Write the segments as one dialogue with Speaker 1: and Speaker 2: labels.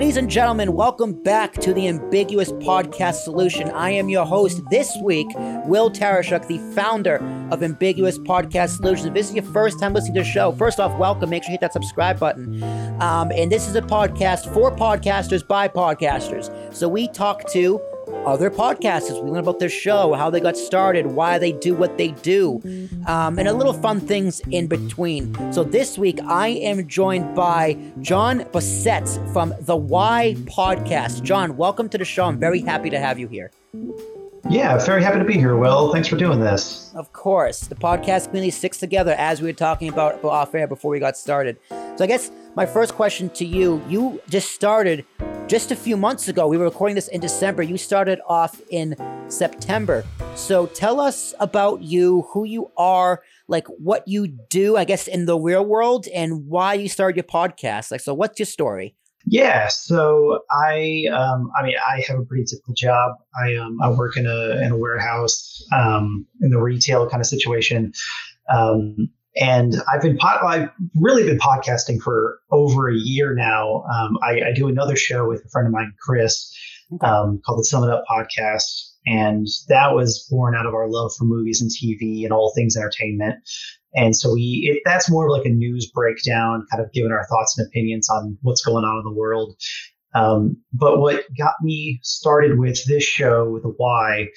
Speaker 1: Ladies and gentlemen, welcome back to the Ambiguous Podcast Solution. I am your host this week, Will Tarashuk, the founder of Ambiguous Podcast Solutions. If this is your first time listening to the show, first off, welcome. Make sure you hit that subscribe button. Um, and this is a podcast for podcasters by podcasters. So we talk to other podcasters. We learn about their show, how they got started, why they do what they do, um, and a little fun things in between. So this week, I am joined by Jon Botset from the Why Podcast. Jon, welcome to the show. I'm very happy to have you here.
Speaker 2: Yeah, very happy to be here, Will. Thanks for doing this.
Speaker 1: Of course. The podcast community sticks together as we were talking about off air before we got started. So I guess my first question to you, you just started just a few months ago. We were recording this in December. You started off in September. So tell us about you, who you are, like what you do, I guess, in the real world, and why you started your podcast. Like, so what's your story?
Speaker 2: Yeah, so I, um, I mean, I have a pretty typical job. I, um, I work in a in a warehouse, um, in the retail kind of situation. Um, and I've been pod- I've really been podcasting for over a year now. Um, I, I, do another show with a friend of mine, Chris, um, called the Sum It Up Podcast, and that was born out of our love for movies and TV and all things entertainment. And so we it, that's more of like a news breakdown, kind of giving our thoughts and opinions on what's going on in the world. Um, but what got me started with this show, with the why,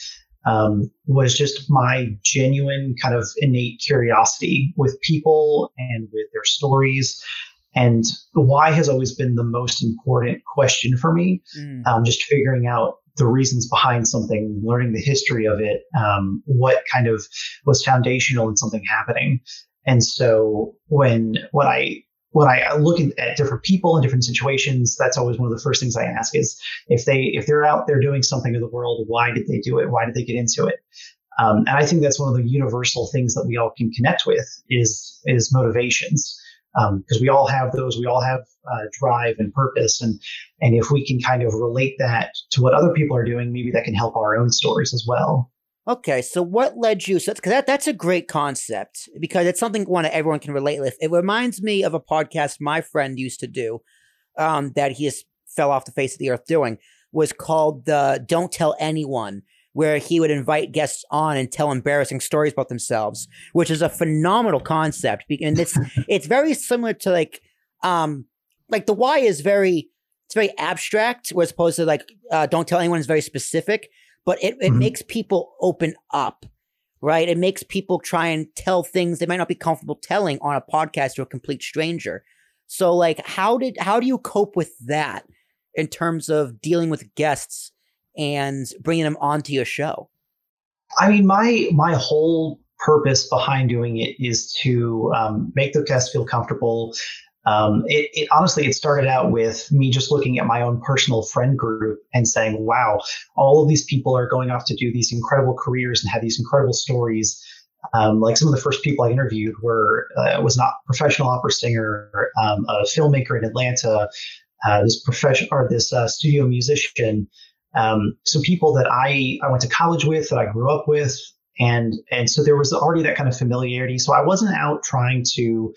Speaker 2: um, was just my genuine kind of innate curiosity with people and with their stories. And the why has always been the most important question for me. Mm. Um, just figuring out the reasons behind something, learning the history of it, um, what kind of was foundational in something happening. And so when when I when I look at different people in different situations, that's always one of the first things I ask is if they if they're out there doing something in the world, why did they do it? Why did they get into it? Um, and I think that's one of the universal things that we all can connect with is is motivations because um, we all have those. We all have uh, drive and purpose, and and if we can kind of relate that to what other people are doing, maybe that can help our own stories as well.
Speaker 1: Okay, so what led you? So because that, that's a great concept because it's something one everyone can relate with. It reminds me of a podcast my friend used to do um, that he just fell off the face of the earth doing was called the "Don't Tell Anyone," where he would invite guests on and tell embarrassing stories about themselves, which is a phenomenal concept. And it's it's very similar to like um like the why is very it's very abstract, whereas opposed to like uh, "Don't Tell Anyone" is very specific but it, it mm-hmm. makes people open up, right? It makes people try and tell things they might not be comfortable telling on a podcast to a complete stranger. So like how did how do you cope with that in terms of dealing with guests and bringing them onto your show?
Speaker 2: I mean, my my whole purpose behind doing it is to um, make the guests feel comfortable, um, it, it, honestly it started out with me just looking at my own personal friend group and saying wow all of these people are going off to do these incredible careers and have these incredible stories. Um, like some of the first people i interviewed were uh, was not professional opera singer um, a filmmaker in atlanta uh, this profession or this uh, studio musician um, so people that i i went to college with that i grew up with and and so there was already that kind of familiarity so i wasn't out trying to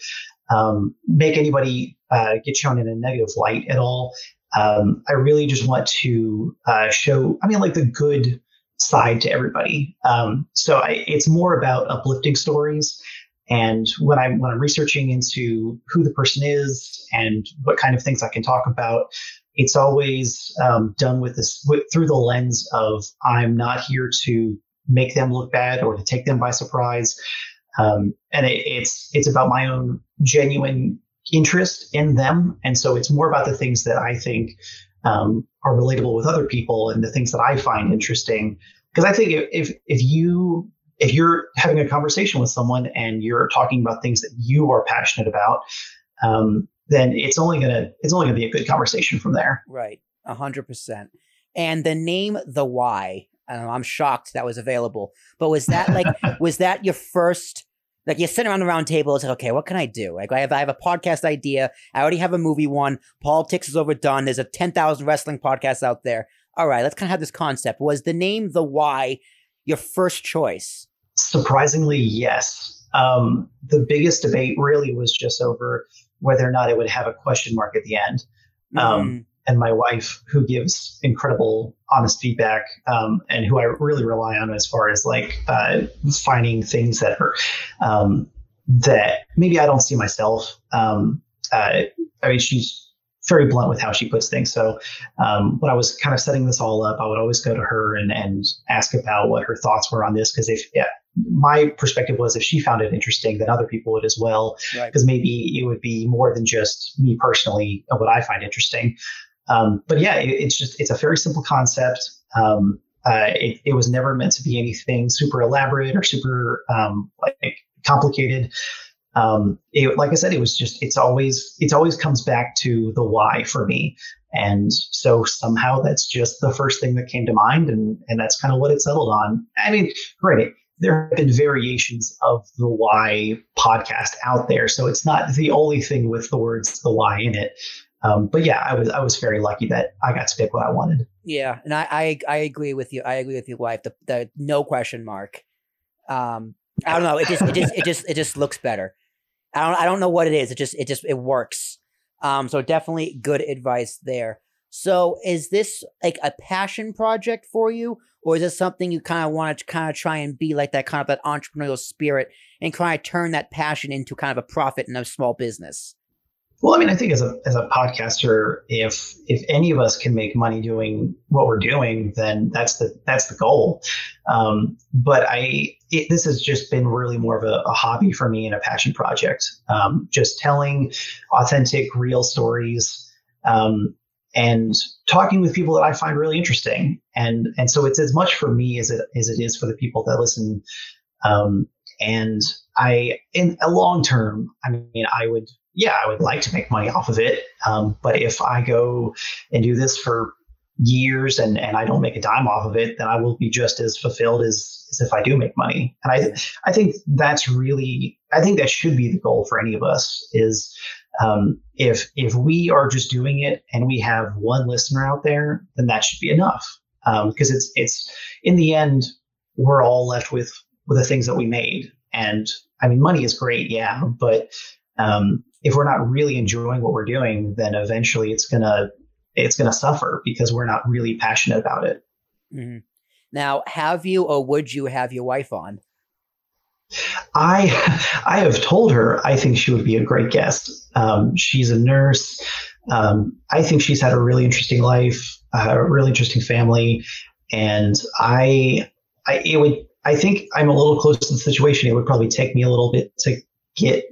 Speaker 2: um, make anybody uh, get shown in a negative light at all. Um, I really just want to uh, show, I mean, like the good side to everybody. Um, so I, it's more about uplifting stories. And when I'm when I'm researching into who the person is and what kind of things I can talk about, it's always um, done with this with, through the lens of I'm not here to make them look bad or to take them by surprise. Um, and it, it's it's about my own genuine interest in them, and so it's more about the things that I think um, are relatable with other people and the things that I find interesting. Because I think if, if if you if you're having a conversation with someone and you're talking about things that you are passionate about, um, then it's only gonna it's only gonna be a good conversation from there.
Speaker 1: Right, a hundred percent. And the name, the why. I'm shocked that was available. But was that like was that your first like you're sitting around the round table, it's like, okay, what can I do? Like I have I have a podcast idea. I already have a movie one. Politics is overdone. There's a ten thousand wrestling podcasts out there. All right, let's kind of have this concept. Was the name the why your first choice?
Speaker 2: Surprisingly, yes. Um, the biggest debate really was just over whether or not it would have a question mark at the end. Um, mm. and my wife, who gives incredible, honest feedback, um, and who I really rely on as far as like uh, finding things that are um, that maybe I don't see myself. Um, uh, I mean, she's very blunt with how she puts things. So um, when I was kind of setting this all up, I would always go to her and, and ask about what her thoughts were on this. Because if yeah, my perspective was if she found it interesting, then other people would as well. Because right. maybe it would be more than just me personally what I find interesting. Um, but yeah, it, it's just it's a very simple concept. Um, uh, it, it, was never meant to be anything super elaborate or super um, like complicated um, it, like I said, it was just it's always it's always comes back to the why for me, and so somehow that's just the first thing that came to mind, and and that's kind of what it settled on. I mean, granted, there have been variations of the why podcast out there, so it's not the only thing with the words the why in it. Um, but yeah, I was I was very lucky that I got to pick what I wanted.
Speaker 1: Yeah, and I I, I agree with you. I agree with your wife. The, the no question mark. Um, I don't know. It just it just it just it just looks better. I don't I don't know what it is. It just it just it works. Um, so definitely good advice there. So is this like a passion project for you, or is this something you kind of want to kind of try and be like that kind of that entrepreneurial spirit and kind of turn that passion into kind of a profit and a small business?
Speaker 2: Well, I mean, I think as a as a podcaster, if if any of us can make money doing what we're doing, then that's the that's the goal. Um, but I it, this has just been really more of a, a hobby for me and a passion project. Um, just telling authentic, real stories, um, and talking with people that I find really interesting. And and so it's as much for me as it as it is for the people that listen. Um, and I, in a long term, I mean, I would yeah, I would like to make money off of it. Um, but if I go and do this for years and, and I don't make a dime off of it, then I will be just as fulfilled as, as if I do make money. And I, I think that's really, I think that should be the goal for any of us is um, if, if we are just doing it and we have one listener out there, then that should be enough. Because um, it's, it's in the end, we're all left with, with the things that we made. And I mean, money is great. Yeah. But um, if we're not really enjoying what we're doing, then eventually it's gonna it's gonna suffer because we're not really passionate about it.
Speaker 1: Mm-hmm. Now, have you or would you have your wife on?
Speaker 2: I I have told her I think she would be a great guest. Um, she's a nurse. Um, I think she's had a really interesting life, a really interesting family, and I I it would I think I'm a little close to the situation. It would probably take me a little bit to get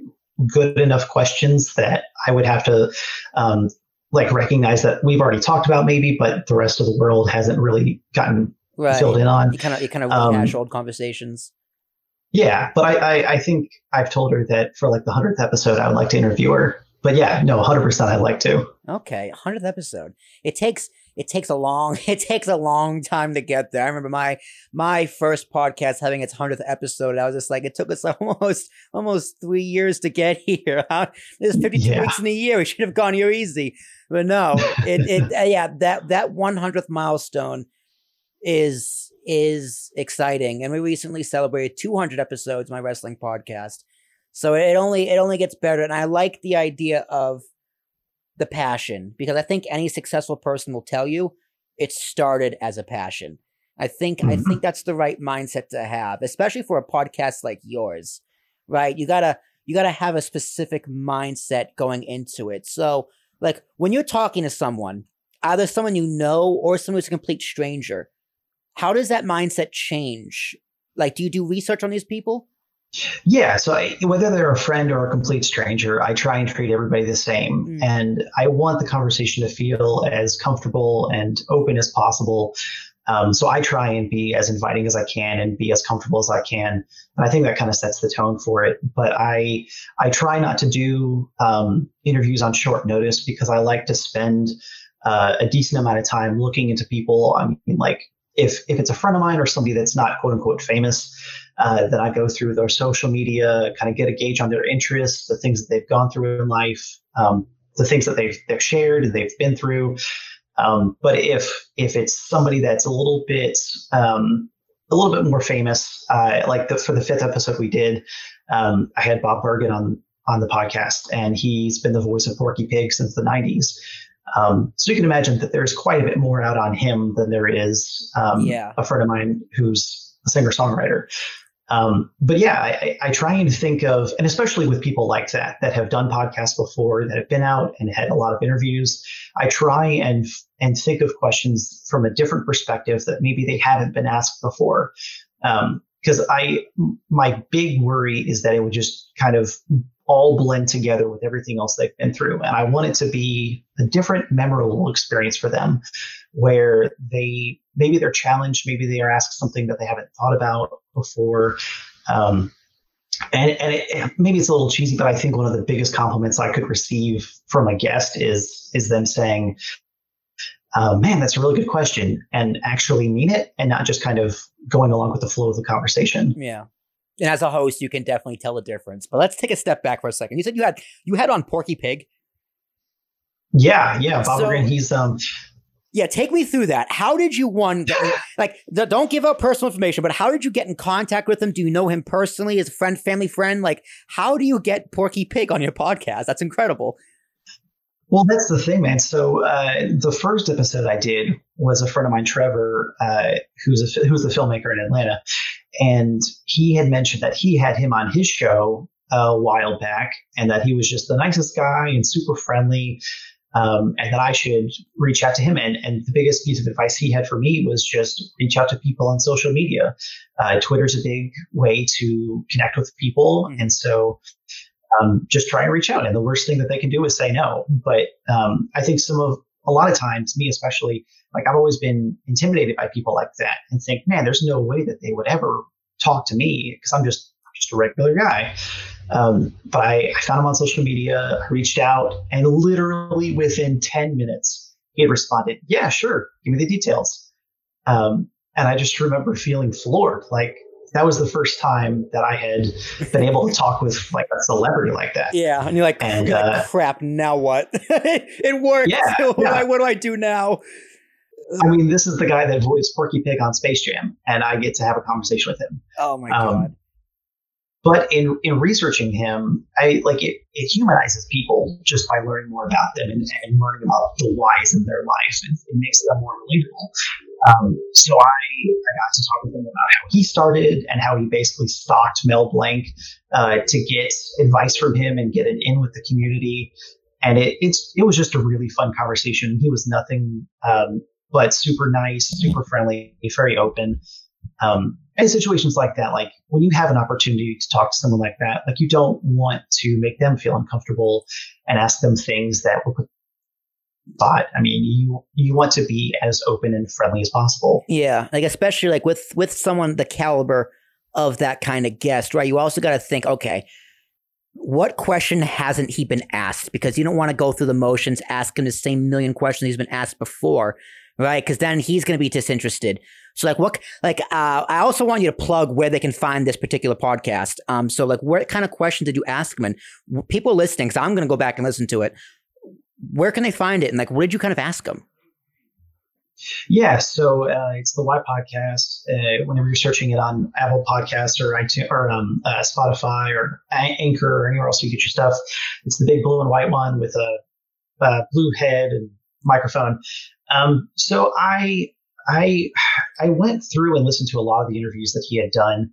Speaker 2: good enough questions that I would have to um, like recognize that we've already talked about maybe, but the rest of the world hasn't really gotten right. filled in on.
Speaker 1: You kind of you kind of rehash um, old conversations.
Speaker 2: Yeah, but I, I, I think I've told her that for like the hundredth episode, I would like to interview her. But yeah, no, hundred percent, I'd like to.
Speaker 1: Okay, hundredth episode. It takes it takes a long it takes a long time to get there. I remember my my first podcast having its hundredth episode. I was just like, it took us almost almost three years to get here. There's 52 yeah. weeks in a year. We should have gone here easy, but no. It it uh, yeah that that 100th milestone is is exciting, and we recently celebrated 200 episodes. My wrestling podcast. So it only it only gets better, and I like the idea of the passion because I think any successful person will tell you it started as a passion. I think mm-hmm. I think that's the right mindset to have, especially for a podcast like yours. Right? You got to you got to have a specific mindset going into it. So, like when you're talking to someone, either someone you know or someone who's a complete stranger, how does that mindset change? Like do you do research on these people?
Speaker 2: Yeah. So I, whether they're a friend or a complete stranger, I try and treat everybody the same. Mm. And I want the conversation to feel as comfortable and open as possible. Um, so I try and be as inviting as I can and be as comfortable as I can. And I think that kind of sets the tone for it. But I I try not to do um, interviews on short notice because I like to spend uh, a decent amount of time looking into people. I mean, like if if it's a friend of mine or somebody that's not quote unquote famous, uh, then I go through their social media, kind of get a gauge on their interests, the things that they've gone through in life, um, the things that they've they've shared, they've been through. Um, but if if it's somebody that's a little bit um, a little bit more famous, uh, like the, for the fifth episode we did, um, I had Bob Bergen on on the podcast, and he's been the voice of Porky Pig since the '90s. Um, so you can imagine that there's quite a bit more out on him than there is um,
Speaker 1: yeah.
Speaker 2: a friend of mine who's a singer songwriter. Um, but yeah, I, I, try and think of, and especially with people like that that have done podcasts before, that have been out and had a lot of interviews. I try and and think of questions from a different perspective that maybe they haven't been asked before. Um, because um, I, my big worry is that it would just kind of all blend together with everything else they've been through, and I want it to be a different, memorable experience for them, where they maybe they're challenged, maybe they are asked something that they haven't thought about before. Um, and, and it, maybe it's a little cheesy, but I think one of the biggest compliments I could receive from a guest is is them saying, uh, "Man, that's a really good question," and actually mean it, and not just kind of going along with the flow of the conversation.
Speaker 1: Yeah. And as a host, you can definitely tell the difference. But let's take a step back for a second. You said you had you had on Porky Pig.
Speaker 2: Yeah, yeah, Bob so, Green. He's um
Speaker 1: yeah, take me through that. How did you one like the, don't give out personal information, but how did you get in contact with him? Do you know him personally as a friend, family friend? Like, how do you get Porky Pig on your podcast? That's incredible.
Speaker 2: Well, that's the thing, man. So uh, the first episode I did was a friend of mine, Trevor, uh, who's a who's the filmmaker in Atlanta, and he had mentioned that he had him on his show a while back, and that he was just the nicest guy and super friendly um, and that I should reach out to him. And, and the biggest piece of advice he had for me was just reach out to people on social media. Uh, Twitter's a big way to connect with people. Mm-hmm. And so um, just try and reach out. And the worst thing that they can do is say no. But um, I think some of, a lot of times, me especially, like I've always been intimidated by people like that and think, man, there's no way that they would ever talk to me because I'm just just a regular guy. Um, but I, I, found him on social media, reached out, and literally within 10 minutes, he had responded, Yeah, sure, give me the details. Um, and I just remember feeling floored. Like, that was the first time that I had been able to talk with like a celebrity like that.
Speaker 1: Yeah, and you're like, and, you're uh, like crap. Now what? it worked. Yeah, what, yeah. Do I, what do I do now?
Speaker 2: I mean, this is the guy that voiced Porky Pig on Space Jam, and I get to have a conversation with him.
Speaker 1: Oh my um, god!
Speaker 2: But in, in researching him, I like it, it humanizes people just by learning more about them and, and learning about the whys in their life. And it makes them more relatable. Um, so I, I got to talk with him about how he started and how he basically stalked Mel Blanc uh, to get advice from him and get an in with the community. And it, it's it was just a really fun conversation. He was nothing um, but super nice, super friendly, very open. Um, and situations like that, like when you have an opportunity to talk to someone like that, like you don't want to make them feel uncomfortable and ask them things that will put thought. I mean, you you want to be as open and friendly as possible.
Speaker 1: Yeah, like especially like with with someone the caliber of that kind of guest, right? You also got to think, okay, what question hasn't he been asked? Because you don't want to go through the motions, ask him the same million questions he's been asked before right? Because then he's going to be disinterested. So like what like uh, I also want you to plug where they can find this particular podcast. Um, so like what kind of questions did you ask them? And people listening, because I'm going to go back and listen to it. Where can they find it? And like, what did you kind of ask them?
Speaker 2: Yeah, so uh, it's the Why Podcast. Uh, whenever you're searching it on Apple Podcasts or iTunes or um, uh, Spotify or Anchor or anywhere else you get your stuff, it's the big blue and white one with a, a blue head and microphone. Um, so I I I went through and listened to a lot of the interviews that he had done,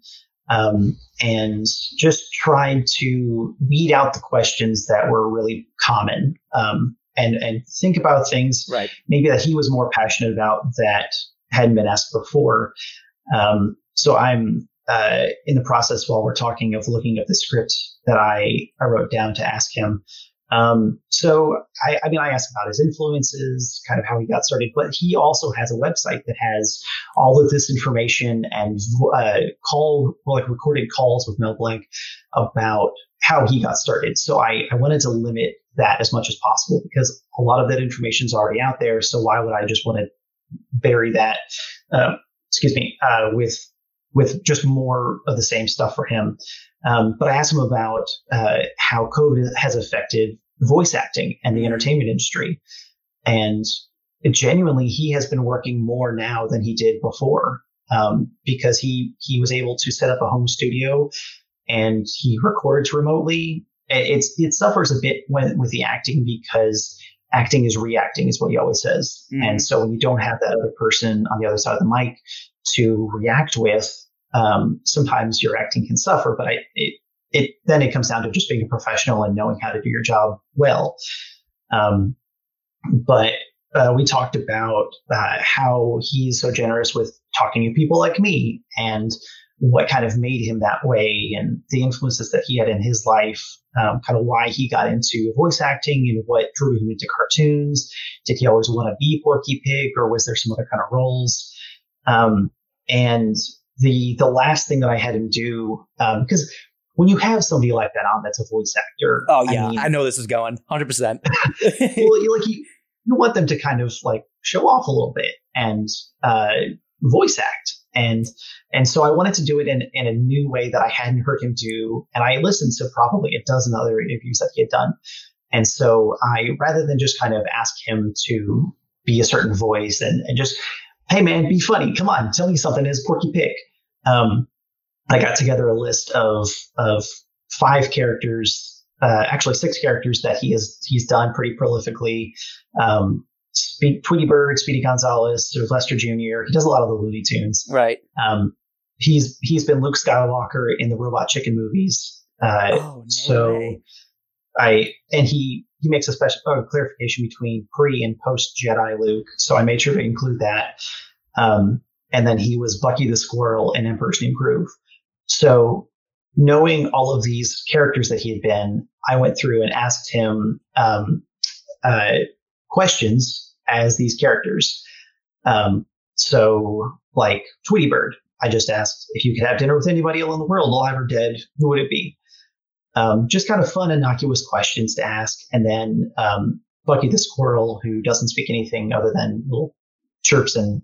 Speaker 2: um, and just tried to weed out the questions that were really common, um, and and think about things
Speaker 1: right.
Speaker 2: maybe that he was more passionate about that hadn't been asked before. Um, so I'm uh, in the process while we're talking of looking at the script that I, I wrote down to ask him. Um, so I, I, mean, I asked about his influences, kind of how he got started, but he also has a website that has all of this information and uh, call like recorded calls with Mel Blanc about how he got started. So I, I wanted to limit that as much as possible because a lot of that information is already out there. So why would I just want to bury that? Uh, excuse me, uh, with with just more of the same stuff for him. Um, but I asked him about uh, how COVID has affected voice acting and the entertainment industry. And genuinely, he has been working more now than he did before um, because he he was able to set up a home studio and he records remotely. It's it suffers a bit when, with the acting because acting is reacting, is what he always says.
Speaker 1: Mhm.
Speaker 2: And so when you don't have that other person on the other side of the mic to react with, um, sometimes your acting can suffer. But I, it, it then it comes down to just being a professional and knowing how to do your job well. Um, but uh, we talked about uh, how he's so generous with talking to people like me and what kind of made him that way and the influences that he had in his life, um, kind of why he got into voice acting and what drew him into cartoons. Did he always want to be Porky Pig or was there some other kind of roles? Um, and the the last thing that I had him do, because when you have somebody like that on that's a voice actor,
Speaker 1: Oh yeah, I,
Speaker 2: mean,
Speaker 1: know this is going 100. percent.
Speaker 2: Well, you, like you, you want them to kind of like show off a little bit and uh, voice act, and and so I wanted to do it in in a new way that I hadn't heard him do, and I listened to probably a dozen other interviews that he had done, and so I rather than just kind of ask him to be a certain voice and and just hey man, be funny, come on, tell me something as Porky Pig. Um, I got together a list of of five characters, uh, actually six characters that he has he's done pretty prolifically. Um, Spe- Tweety Bird, Speedy Gonzales, Lester Jr. He does a lot of the Looney Tunes.
Speaker 1: right.
Speaker 2: Um, he's he's been Luke Skywalker in the Robot Chicken movies. Uh,
Speaker 1: Oh no
Speaker 2: so
Speaker 1: way.
Speaker 2: I and he he makes a special uh, clarification between pre and post Jedi Luke, so I made sure to include that. Um, and then he was Bucky the Squirrel in Emperor's New Groove. So knowing all of these characters that he had been, I went through and asked him um, uh, questions as these characters. Um, so like Tweety Bird, I just asked if you could have dinner with anybody in the world, alive or dead, who would it be? Um, just kind of fun, innocuous questions to ask. And then um, Bucky the squirrel, who doesn't speak anything other than little chirps and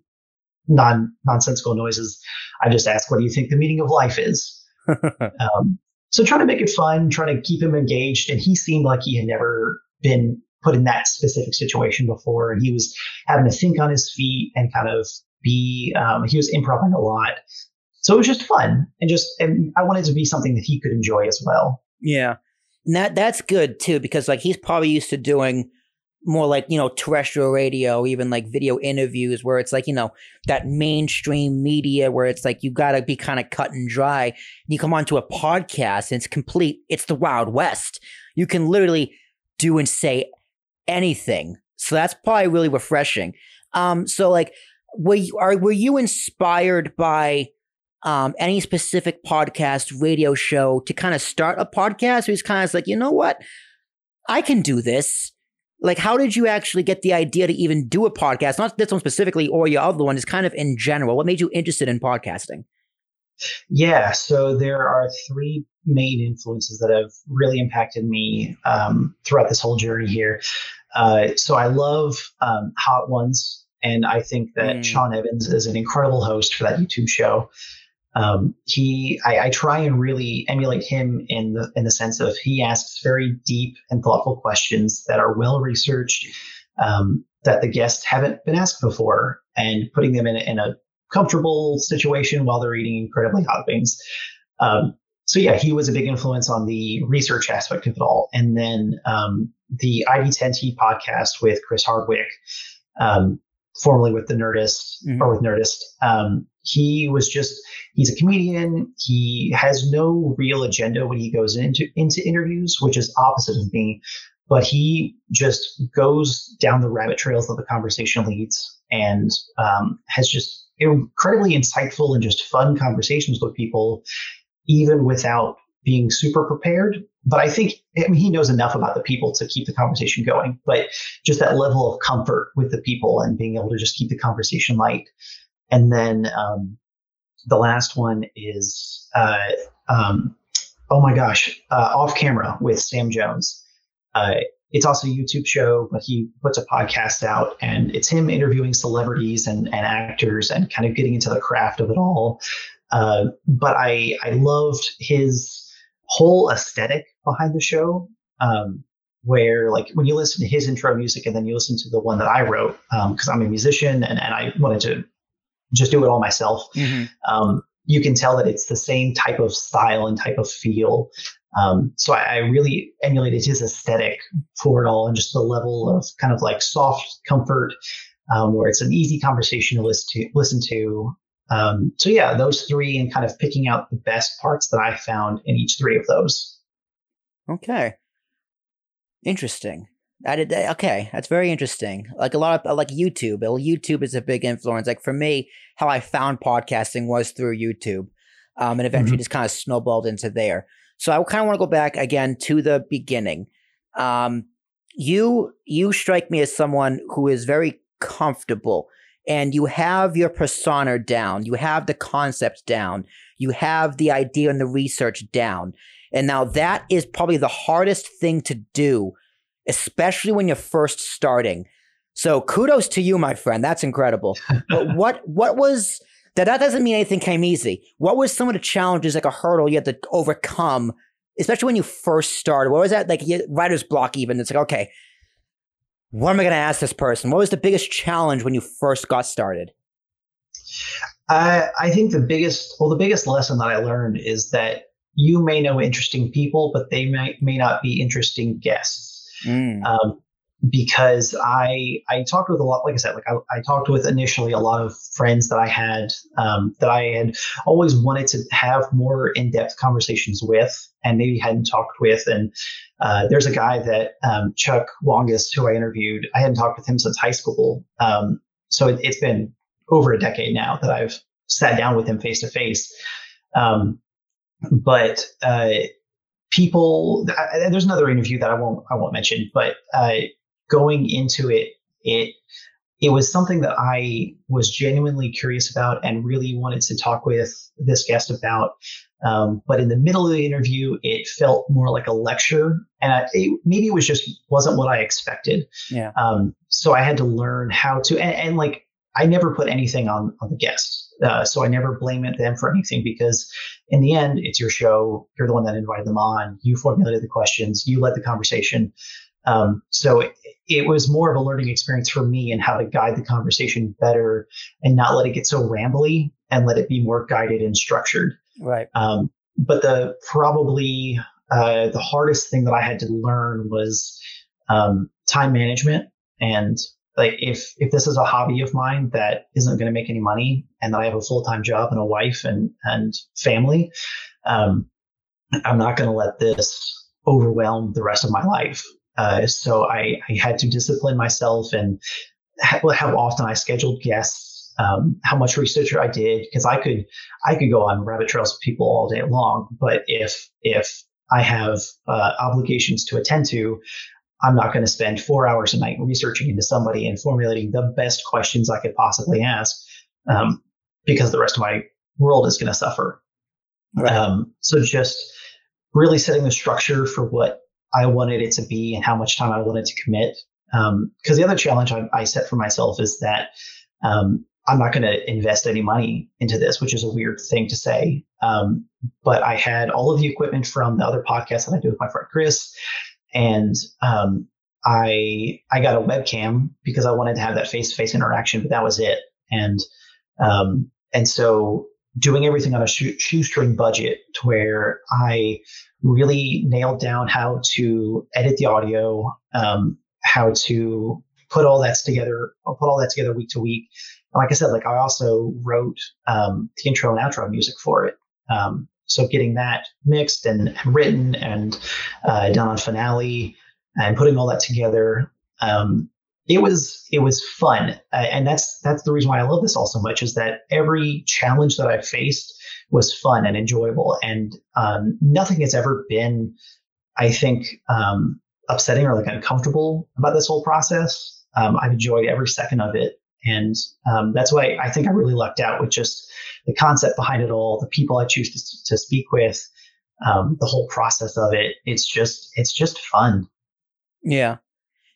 Speaker 2: non nonsensical noises. I just ask, "What do you think the meaning of life is?" um, so trying to make it fun, trying to keep him engaged, and he seemed like he had never been put in that specific situation before, and he was having to think on his feet and kind of be. Um, he was improvising a lot, so it was just fun, and just and I wanted it to be something that he could enjoy as well.
Speaker 1: Yeah. And that that's good too, because like he's probably used to doing more like, you know, terrestrial radio, even like video interviews where it's like, you know, that mainstream media where it's like you gotta be kind of cut and dry. You come onto a podcast and it's complete, it's the Wild West. You can literally do and say anything. So that's probably really refreshing. Um, so like were you are were you inspired by um, any specific podcast, radio show to kind of start a podcast? Who's kind of like, you know what, I can do this. Like, how did you actually get the idea to even do a podcast? Not this one specifically, or your other one, is kind of in general. What made you interested in podcasting?
Speaker 2: Yeah, so there are three main influences that have really impacted me um, throughout this whole journey here. Uh, so I love um, Hot Ones, and I think that
Speaker 1: Mm.
Speaker 2: Sean Evans is an incredible host for that YouTube show. Um, he, I, I try and really emulate him in the in the sense of he asks very deep and thoughtful questions that are well researched, um, that the guests haven't been asked before, and putting them in, in a comfortable situation while they're eating incredibly hot wings. Um, so yeah, he was a big influence on the research aspect of it all. And then um, the ID10T podcast with Chris Hardwick, um, formerly with the Nerdist
Speaker 1: Mhm.
Speaker 2: or with Nerdist. Um, he was just he's a comedian. He has no real agenda when he goes into into interviews, which is opposite of me. But he just goes down the rabbit trails that the conversation leads, and um, has just incredibly insightful and just fun conversations with people, even without being super prepared. But I think I mean, he knows enough about the people to keep the conversation going. But just that level of comfort with the people and being able to just keep the conversation light. And then um, the last one is, uh, um, oh my gosh, uh, off camera with Sam Jones. Uh, it's also a YouTube show, but he puts a podcast out and it's him interviewing celebrities and, and actors and kind of getting into the craft of it all. Uh, but I, I loved his whole aesthetic behind the show. Um, where like when you listen to his intro music and then you listen to the one that I wrote, because I'm a musician and, and I wanted to just do it all myself. Um, you can tell that it's the same type of style and type of feel Um, so I, I, really emulated his aesthetic for it all and just the level of kind of like soft comfort, um, where it's an easy conversation to listen to. Listen to. Um, so yeah, those three and kind of picking out the best parts that I found in each three of those.
Speaker 1: Okay. Interesting. I did okay. That's very interesting. Like a lot of like YouTube. YouTube is a big influence. Like for me, how I found podcasting was through YouTube, um, and eventually mm-hmm. just kind of snowballed into there. So I kind of want to go back again to the beginning. Um, you you strike me as someone who is very comfortable, and you have your persona down. You have the concept down. You have the idea and the research down. And now that is probably the hardest thing to do especially when you're first starting. So kudos to you, my friend. That's incredible. but what what was that? That doesn't mean anything came easy. What was some of the challenges, like a hurdle you had to overcome, especially when you first started? What was that like? Writer's block, even. It's like, okay, what am I going to ask this person? What was the biggest challenge when you first got started?
Speaker 2: I, I think the biggest, well, the biggest lesson that I learned is that you may know interesting people, but they may may not be interesting guests. Mm. Um, because I I talked with a lot, like I said, like I, I talked with initially a lot of friends that I had um, that I had always wanted to have more in depth conversations with, and maybe hadn't talked with. And uh, there's a guy that um, Chuck Longest, who I interviewed, I hadn't talked with him since high school. Um, so it, has been over a decade now that I've sat down with him face to face. But uh, people there's another interview that I won't I won't mention, but uh, going into it, it it was something that I was genuinely curious about and really wanted to talk with this guest about. Um, but in the middle of the interview, it felt more like a lecture, and I, it, maybe it was just wasn't what I expected.
Speaker 1: Yeah.
Speaker 2: Um, so I had to learn how to, and, and like I never put anything on on the guest. Uh, so I never blame it them for anything because in the end, it's your show. You're the one that invited them on. You formulated the questions. You led the conversation. Um, so it, it, was more of a learning experience for me and how to guide the conversation better and not let it get so rambly and let it be more guided and structured.
Speaker 1: Right.
Speaker 2: Um, but the probably uh, the hardest thing that I had to learn was um, time management and like if if this is a hobby of mine that isn't going to make any money and that I have a full-time job and a wife and and family um, i'm not going to let this overwhelm the rest of my life. Uh, so I, I had to discipline myself and how, how often i scheduled guests um, how much research i did because i could i could go on rabbit trails with people all day long but if if I have uh, obligations to attend to, I'm not going to spend four hours a night researching into somebody and formulating the best questions I could possibly ask um, because the rest of my world is going to suffer. Right. Um, so just really setting the structure for what I wanted it to be and how much time I wanted to commit. Because um, the other challenge I, I, set for myself is that um, I'm not going to invest any money into this, which is a weird thing to say. Um, but I had all of the equipment from the other podcast that I do with my friend Chris and um, I I got a webcam because I wanted to have that face to face interaction, but that was it. And um, and so doing everything on a shoestring budget to where I really nailed down how to edit the audio, um, how to put all that together, I'll put all that together week to week. And like I said, like I also wrote um, the intro and outro music for it. Um, so getting that mixed and, written and uh, done on finale and putting all that together, um, it was it was fun, uh, and that's that's the reason why I love this all so much is that every challenge that I faced was fun and enjoyable, and um, nothing has ever been, I think, um, upsetting or like uncomfortable about this whole process. Um, I've enjoyed every second of it, and um, that's why I think I really lucked out with just the concept behind it all, the people I choose to, to speak with, um, the whole process of it. It's just it's just fun.
Speaker 1: Yeah,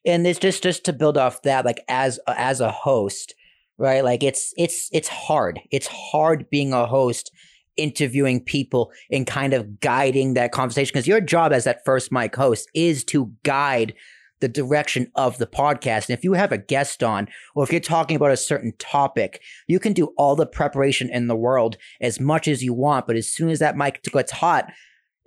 Speaker 1: and it's just just to build off that, like as as a host, right? Like it's it's it's hard. It's hard being a host interviewing people and kind of guiding that conversation because your job as that first mic host is to guide the direction of the podcast. And if you have a guest on, or if you're talking about a certain topic, you can do all the preparation in the world as much as you want. But as soon as that mic gets hot,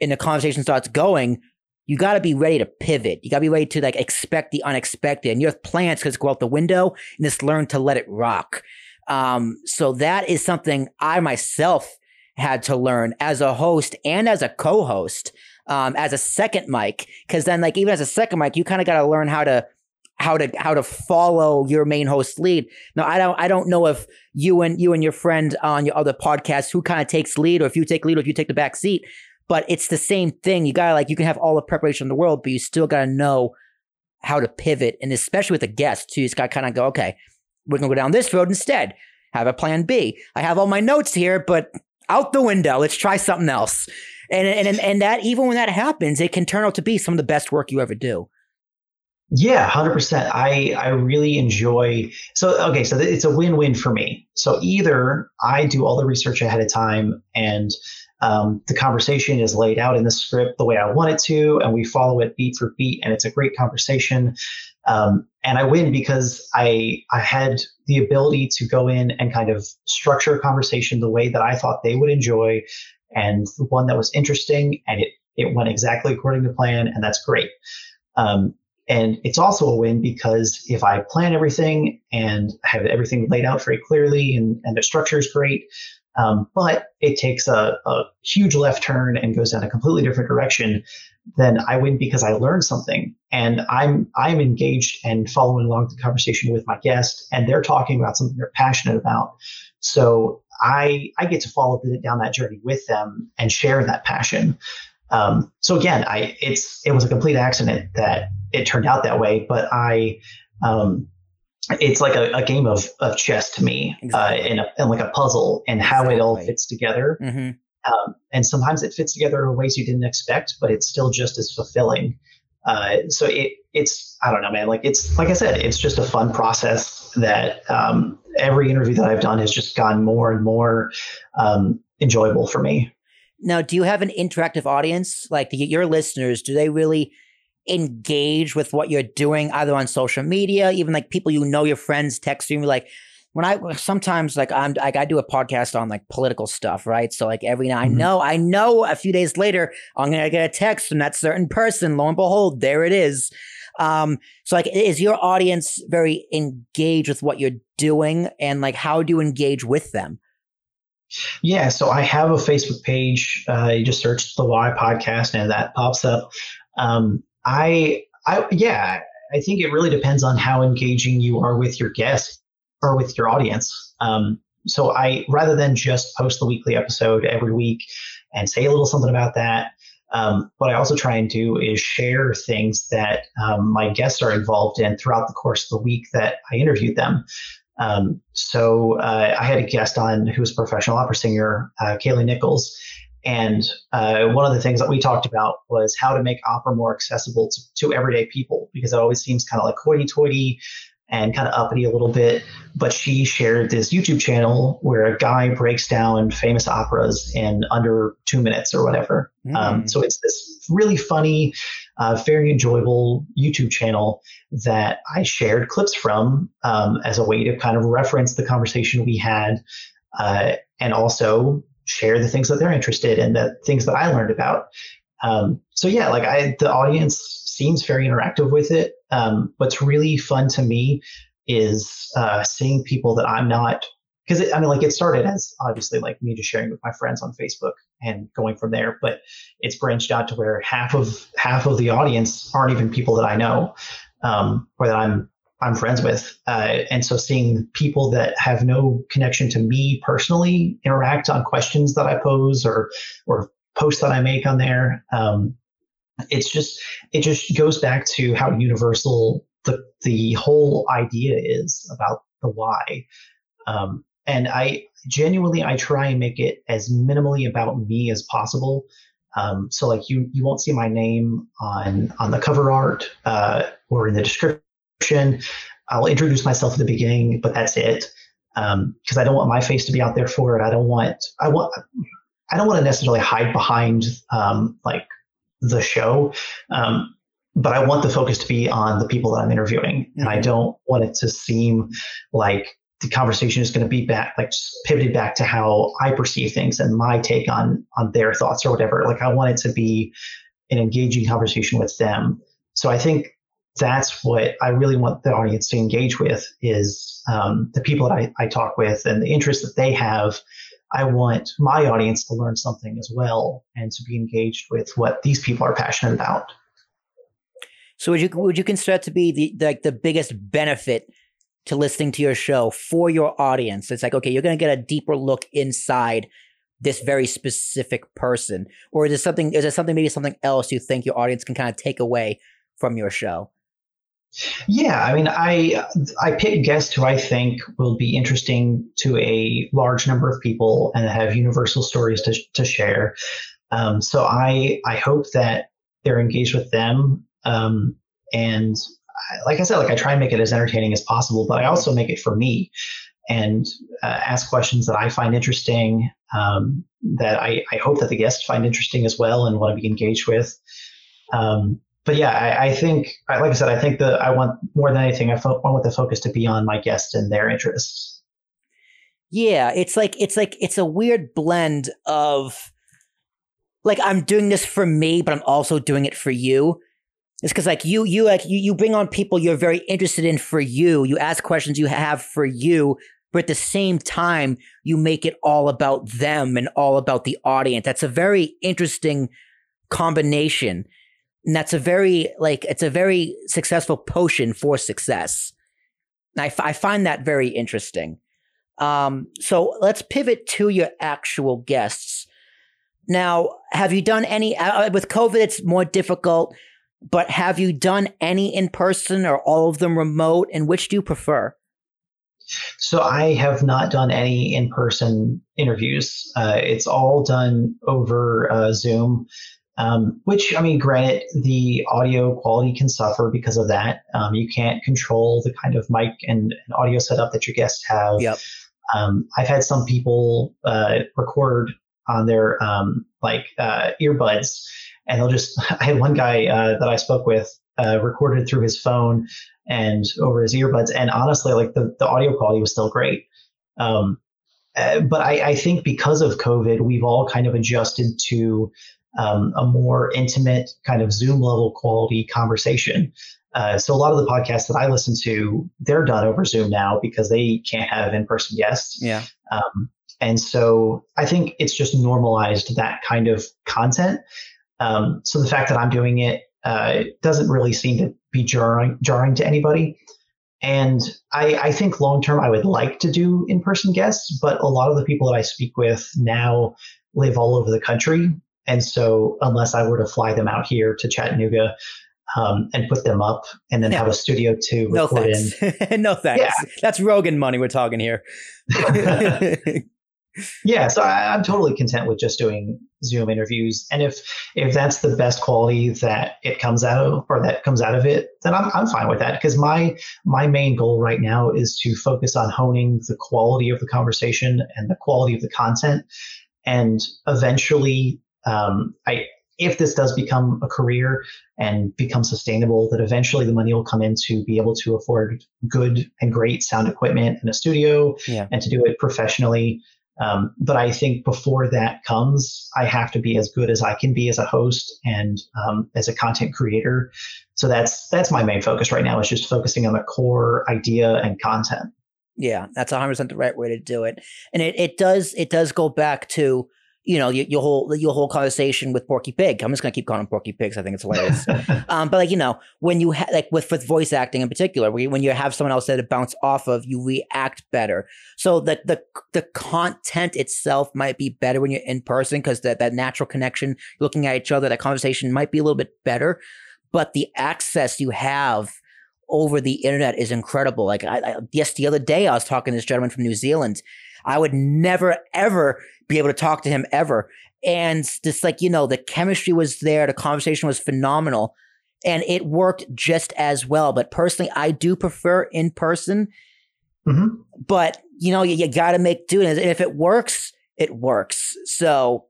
Speaker 1: and the conversation starts going, you got to be ready to pivot. You got to be ready to like expect the unexpected. And your plans could go out the window and just learn to let it rock. Um, so that is something I myself had to learn as a host and as a co-host, um, as a second mic. Cause then like even as a second mic, you kind of got to learn how to how to how to follow your main host lead. Now I don't I don't know if you and you and your friend on your other podcast who kind of takes lead or if you take lead or if you take the back seat but it's the same thing. You gotta like you can have all the preparation in the world, but you still gotta know how to pivot, and especially with a guest too. You just gotta kind of go, okay, we're gonna go down this road instead. Have a plan B. I have all my notes here, but out the window. Let's try something else. And and and that even when that happens, it can turn out to be some of the best work you ever do.
Speaker 2: Yeah, hundred percent. I I really enjoy. So okay, so it's a win win for me. So either I do all the research ahead of time and um, the conversation is laid out in the script the way I want it to, and we follow it beat for beat, and it's a great conversation. Um, and I win because I I had the ability to go in and kind of structure a conversation the way that I thought they would enjoy, and the one that was interesting, and it it went exactly according to plan, and that's great. Um, and it's also a win because if I plan everything and have everything laid out very clearly and, and the structure is great, um, but it takes a, a, huge left turn and goes down a completely different direction, then I win because I learned something and I'm I'm engaged and following along the conversation with my guest and they're talking about something they're passionate about. So I I get to follow down that journey with them and share that passion. Um, so again, I it's it was a complete accident that it turned out that way, but I um, it's like a, a, game of, of chess to me uh, exactly. uh, and, a, and like a puzzle and how exactly. it all fits together mm-hmm. um, and sometimes it fits together in ways you didn't expect but it's still just as fulfilling uh, so it it's i don't know man like it's like i said it's just a fun process that um, every interview that i've done has just gotten more and more um, enjoyable for me
Speaker 1: now do you have an interactive audience like your listeners do they really engage with what you're doing either on social media, even like people you know, your friends texting me like when I sometimes like I'm like I do a podcast on like political stuff, right? So like every now mm-hmm. I know I know a few days later I'm gonna get a text from that certain person. Lo and behold, there it is. Um, so like is your audience very engaged with what you're doing and like how do you engage with them?
Speaker 2: Yeah, so I have a Facebook page. Uh, you just search the Why podcast and that pops up. Um, I, I, yeah, I think it really depends on how engaging you are with your guests or with your audience. Um, so I, rather than just post the weekly episode every week and say a little something about that, um, what I also try and do is share things that um, my guests are involved in throughout the course of the week that I interviewed them. Um, so uh, I had a guest on who was a professional opera singer, uh, Kaylee Nichols, and uh, one of the things that we talked about was how to make opera more accessible to, to everyday people because it always seems kind of like hoity toity and kind of uppity a little bit. But she shared this YouTube channel where a guy breaks down famous operas in under two minutes or whatever. Mm. Um, so it's this really funny, uh, very enjoyable YouTube channel that I shared clips from um, as a way to kind of reference the conversation we had. Uh, and also share the things that they're interested in, the things that I learned about. Um, so yeah, like I, the audience seems very interactive with it. Um, what's really fun to me is uh, seeing people that I'm not, because I mean, like it started as obviously like me just sharing with my friends on Facebook and going from there, but it's branched out to where half of half of the audience aren't even people that I know, um, or that I'm I'm friends with. Uh, and so seeing people that have no connection to me personally interact on questions that I pose or or posts that I make on there, um, it's just it just goes back to how universal the the whole idea is about the why. Um, and I genuinely I try and make it as minimally about me as possible. Um, so like you you won't see my name on on the cover art uh, or in the description I'll introduce myself at the beginning, but that's it. Because um, I don't want my face to be out there for it. I don't want I want I don't want to necessarily hide behind um, like the show, um, but I want the focus to be on the people that I'm interviewing, and I mm-hmm. don't want it to seem like the conversation is going to be back, like pivoted back to how I perceive things and my take on on their thoughts or whatever. Like I want it to be an engaging conversation with them. So I think that's what I really want the audience to engage with is um, the people that I, I talk with and the interests that they have. I want my audience to learn something as well and to be engaged with what these people are passionate about.
Speaker 1: So would you would you consider to be the like the biggest benefit to listening to your show for your audience? It's like okay, you're going to get a deeper look inside this very specific person, or is it something? Is it something maybe something else you think your audience can kind of take away from your show?
Speaker 2: Yeah, I mean, I I pick guests who I think will be interesting to a large number of people and have universal stories to to share. Um, so I I hope that they're engaged with them. Um, and I, like I said, like I try and make it as entertaining as possible, but I also make it for me and uh, ask questions that I find interesting, um, that I, I hope that the guests find interesting as well and want to be engaged with. Um, but yeah, I, I, think, like I said, I think that I want more than anything, I fo- want the focus to be on my guests and their interests.
Speaker 1: Yeah, it's like it's like it's a weird blend of like I'm doing this for me, but I'm also doing it for you. It's because like you you like you you bring on people you're very interested in for you. You ask questions you have for you, but at the same time you make it all about them and all about the audience. That's a very interesting combination and that's a very like it's a very successful potion for success. I, I find that very interesting. Um, so let's pivot to your actual guests. Now, have you done any uh, uh with COVID? It's more difficult, but have you done any in person or all of them remote? And which do you prefer?
Speaker 2: So I have not done any in person interviews. Uh, it's all done over uh, Zoom. Um, which I mean, granted, the audio quality can suffer because of that. Um, you can't control the kind of mic and, and audio setup that your guests have.
Speaker 1: Yep.
Speaker 2: Um, I've had some people uh, record on their um, like uh, earbuds, and they'll just. I had one guy uh, that I spoke with uh, recorded through his phone and over his earbuds, and honestly, like the the audio quality was still great. Um, uh, but I, I think because of COVID, we've all kind of adjusted to um, a more intimate kind of Zoom level quality conversation. Uh, so a lot of the podcasts that I listen to, they're done over Zoom now because they can't have in-person guests.
Speaker 1: Yeah.
Speaker 2: Um, and so I think it's just normalized that kind of content. Um, so the fact that I'm doing it uh, doesn't really seem to be jarring, jarring to anybody. And I, I think long term, I would like to do in person guests, but a lot of the people that I speak with now live all over the country. And so, unless I were to fly them out here to Chattanooga um, and put them up and then yeah. have a studio to
Speaker 1: no
Speaker 2: record
Speaker 1: thanks. in. no thanks. Yeah. That's Rogan money we're talking here.
Speaker 2: yeah, so I, I'm totally content with just doing Zoom interviews, and if if that's the best quality that it comes out of, or that comes out of it, then I'm I'm fine with that because my my main goal right now is to focus on honing the quality of the conversation and the quality of the content, and eventually um, I if this does become a career and become sustainable, that eventually the money will come in to be able to afford good and great sound equipment in a studio
Speaker 1: yeah.
Speaker 2: and to do it professionally. Um, but I think before that comes, I have to be as good as I can be as a host and um, as a content creator. So that's that's my main focus right now is just focusing on the core idea and content.
Speaker 1: Yeah, that's 100% the right way to do it. And it, it does it does go back to you know, your, your whole your whole conversation with Porky Pig. I'm just gonna keep calling him Porky Pigs. I think it's hilarious. um, but like you know, when you ha- like with with voice acting in particular, when you have someone else that to bounce off of, you react better. So the the the content itself might be better when you're in person because that that natural connection, looking at each other, that conversation might be a little bit better. But the access you have over the internet is incredible. Like I, I yes, the other day I was talking to this gentleman from New Zealand. I would never ever be able to talk to him ever. And just like, you know, the chemistry was there, the conversation was phenomenal, and it worked just as well. But personally, I do prefer in person.
Speaker 2: Mm-hmm.
Speaker 1: But, you know, you, you got to make do. And if it works, it works. So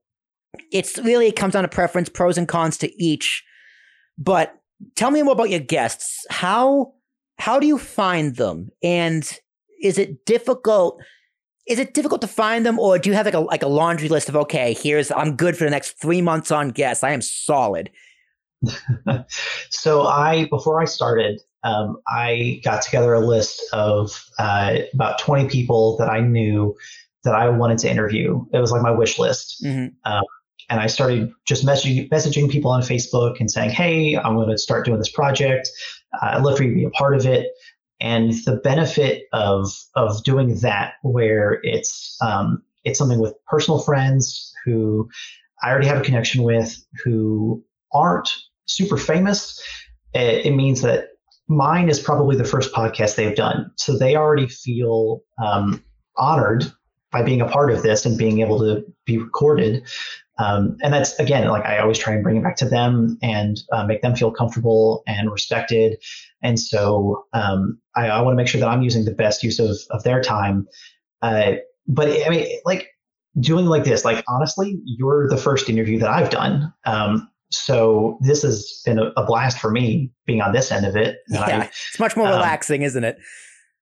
Speaker 1: it's really, it comes down to preference, pros and cons to each. But tell me more about your guests. How, how do you find them? And is it difficult? Is it difficult to find them, or do you have like a like a laundry list of okay, here's I'm good for the next three months on guests. I am solid.
Speaker 2: so I before I started, um, I got together a list of uh, about 20 people that I knew that I wanted to interview. It was like my wish list. Mm-hmm. Um, and I started just messaging, messaging people on Facebook and saying, "Hey, I'm going to start doing this project. Uh, I'd love for you to be a part of it." And the benefit of of doing that, where it's um, it's something with personal friends who I already have a connection with, who aren't super famous, it, it means that mine is probably the first podcast they've done, so they already feel um, honored by being a part of this and being able to be recorded. Um, and that's again, like I always try and bring it back to them and uh, make them feel comfortable and respected. And so um, I, I want to make sure that I'm using the best use of of their time. Uh, but I mean, like doing like this, like honestly, you're the first interview that I've done. Um, so this has been a, a, blast for me being on this end of it.
Speaker 1: Yeah, I, it's much more um, relaxing, isn't it?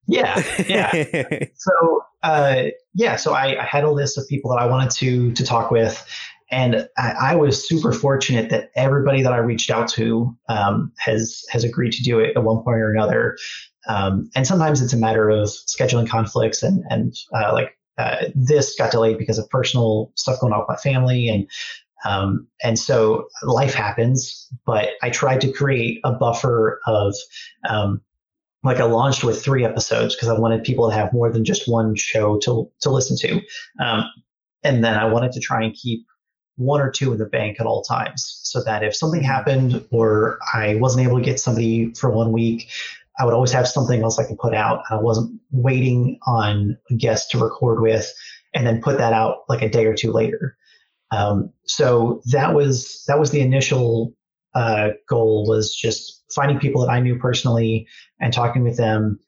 Speaker 2: Yeah, yeah. so uh, yeah, so I, I, had a list of people that I wanted to to talk with, and I, I was super fortunate that everybody that I reached out to um, has has agreed to do it at one point or another. Um, and sometimes it's a matter of scheduling conflicts and and uh, like uh, this got delayed because of personal stuff going on with my family and um, and so life happens, but I tried to create a buffer of, um, like I launched with three episodes because I wanted people to have more than just one show to, to listen to. Um, and then I wanted to try and keep one or two in the bank at all times so that if something happened or I wasn't able to get somebody for one week, I would always have something else I could put out. I wasn't waiting on a guest to record with and then put that out like a day or two later. Um, so that was that was the initial uh, goal was just finding people that I knew personally and talking with them.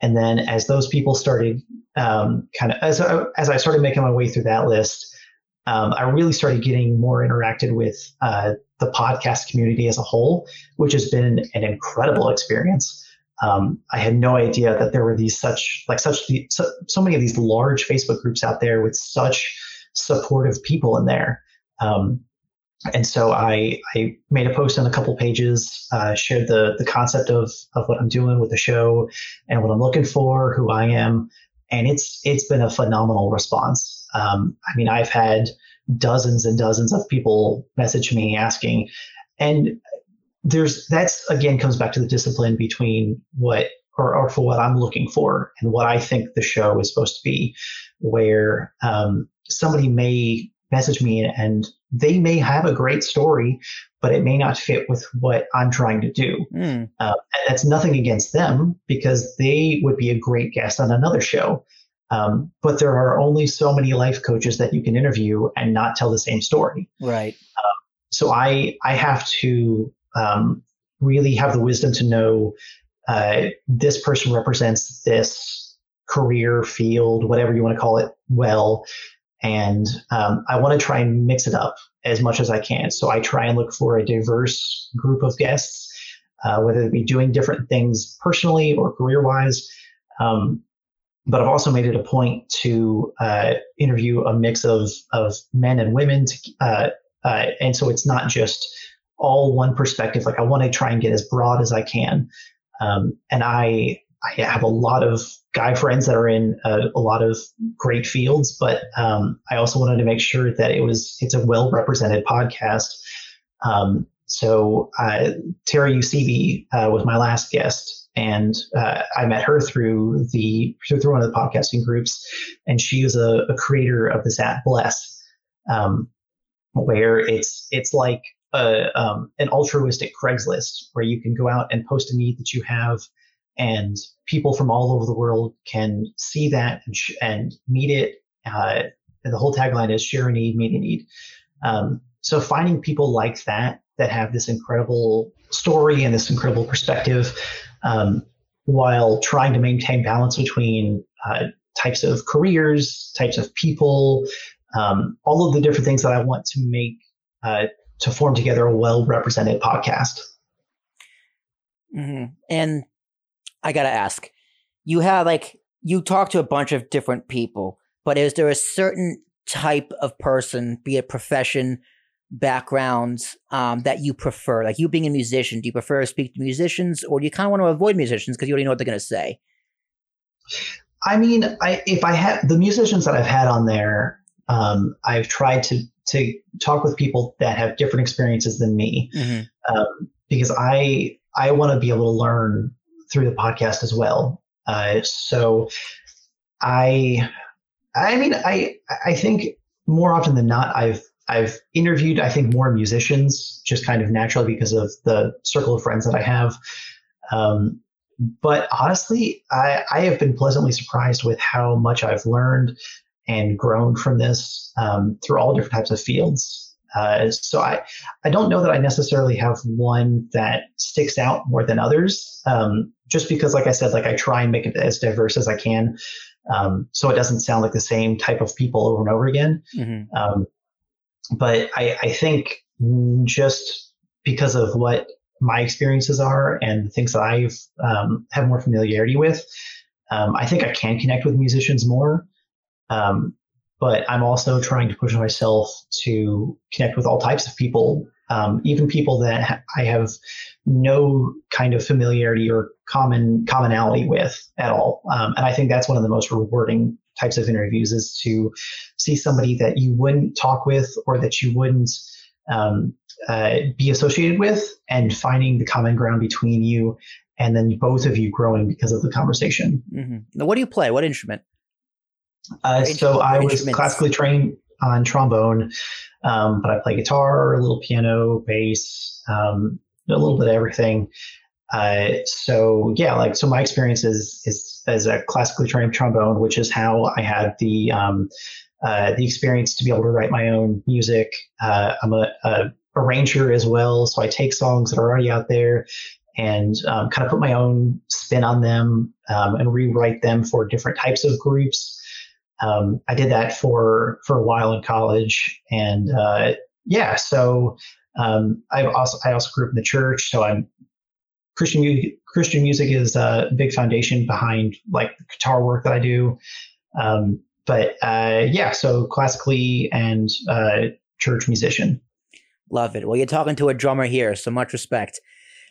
Speaker 2: And then as those people started um, kind of as I, as I started making my way through that list, um, I really started getting more interacted with uh, the podcast community as a whole, which has been an incredible experience. Um, I had no idea that there were these such like such so, so many of these large Facebook groups out there with such supportive people in there. Um, and so I, I made a post on a couple pages, uh, shared the the concept of of what I'm doing with the show and what I'm looking for, who I am, and it's it's been a phenomenal response. Um, I mean, I've had dozens and dozens of people message me asking, and there's that's again comes back to the discipline between what or, or for what I'm looking for and what I think the show is supposed to be, where um, somebody may message me and they may have a great story, but it may not fit with what I'm trying to do. Mm. Uh, and that's nothing against them because they would be a great guest on another show. Um, but there are only so many life coaches that you can interview and not tell the same story.
Speaker 1: Right.
Speaker 2: Uh, so I I have to um, really have the wisdom to know uh, this person represents this career field, whatever you want to call it, well, and um, I want to try and mix it up as much as I can. So I try and look for a diverse group of guests, uh, whether they be doing different things personally or career wise. Um, but I've also made it a point to uh, interview a mix of of men and women, to, uh, uh and so it's not just all one perspective. Like I want to try and get as broad as I can. Um, and I I have a lot of guy friends that are in a, a lot of great fields, but um, I also wanted to make sure that it was it's a well represented podcast. Um, so uh, Tara Usibi uh, was my last guest, and uh, I met her through the through one of the podcasting groups, and she is a, a creator of this app Bless, um, where it's it's like a, um, an altruistic Craigslist where you can go out and post a need that you have and people from all over the world can see that and, sh- and meet it. Uh, and the whole tagline is share a need, meet a need. Um, so finding people like that that have this incredible story and this incredible perspective, um, while trying to maintain balance between uh, types of careers, types of people, um, all of the different things that I want to make uh, to form together a well represented podcast.
Speaker 1: Mm-hmm. And I gotta ask, you have like you talk to a bunch of different people, but is there a certain type of person, be it profession, backgrounds, um, that you prefer? Like you being a musician, do you prefer to speak to musicians, or do you kind of want to avoid musicians because you already know what they're going to say?
Speaker 2: I mean, I if I had the musicians that I've had on there, um, I've tried to to talk with people that have different experiences than me, mm-hmm. um, because I I want to be able to learn through the podcast as well. Uh, so I I mean I I think more often than not I've I've interviewed I think more musicians just kind of naturally because of the circle of friends that I have. Um, but honestly, I, I have been pleasantly surprised with how much I've learned and grown from this um, through all different types of fields. Uh, so I, I don't know that I necessarily have one that sticks out more than others. Um, just because, like I said, like I try and make it as diverse as I can, um, so it doesn't sound like the same type of people over and over again. Mm-hmm. Um, but I, I think just because of what my experiences are and the things that I've um, have more familiarity with, um, I think I can connect with musicians more. Um, but I'm also trying to push myself to connect with all types of people, um, even people that I have no kind of familiarity or common commonality with at all. Um, and I think that's one of the most rewarding types of interviews is to see somebody that you wouldn't talk with or that you wouldn't um, uh, be associated with and finding the common ground between you and then both of you growing because of the conversation.
Speaker 1: Mm-hmm. Now, what do you play? What instrument?
Speaker 2: Uh, so I was classically trained on trombone, um, but I play guitar, a little piano, bass, um, a little bit of everything. Uh, so yeah, like so my experience is is as a classically trained trombone, which is how I had the um, uh, the experience to be able to write my own music. Uh, I'm a, a, arranger as well, so I take songs that are already out there and um, kind of put my own spin on them um, and rewrite them for different types of groups um, I did that for for a while in college, and uh, yeah, so um, I also I also grew up in the church, so I'm Christian music. Christian music is a big foundation behind like the guitar work that I do. Um, but uh, yeah, so classically and uh, church musician.
Speaker 1: Love it. Well, you're talking to a drummer here, so much respect.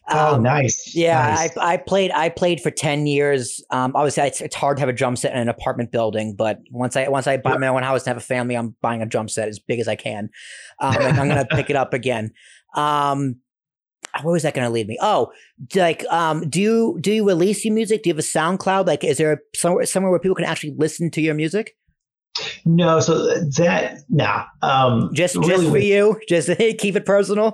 Speaker 2: Oh, um, nice.
Speaker 1: Yeah,
Speaker 2: nice.
Speaker 1: I, I played. I played for ten years. Um, obviously, it's, it's hard to have a drum set in an apartment building, but once I once I buy my own house and have a family, I'm buying a drum set as big as I can. Um, and I'm gonna pick it up again. Um, where was that going to lead me? Oh, like, um, do you do you release your music? Do you have a SoundCloud? Like, is there somewhere somewhere where people can actually listen to your music?
Speaker 2: No, so that nah. Um,
Speaker 1: just really just for you, just keep it personal.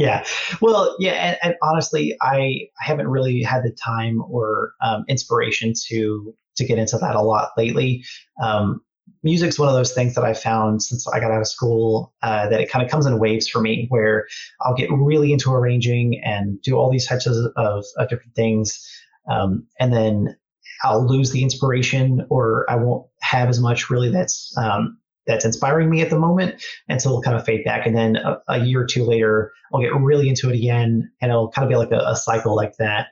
Speaker 2: Yeah. Well, yeah. And, and, honestly, I, haven't really had the time or um, inspiration to to get into that a lot lately. Um, music's one of those things that I found since I got out of school uh, that it kind of comes in waves for me, where I'll get really into arranging and do all these types of, of, of different things, um, and then I'll lose the inspiration, or I won't have as much really that's um, that's inspiring me at the moment. And so it'll kind of fade back. And then a, a, year or two later, I'll get really into it again and it'll kind of be like a, a cycle like that.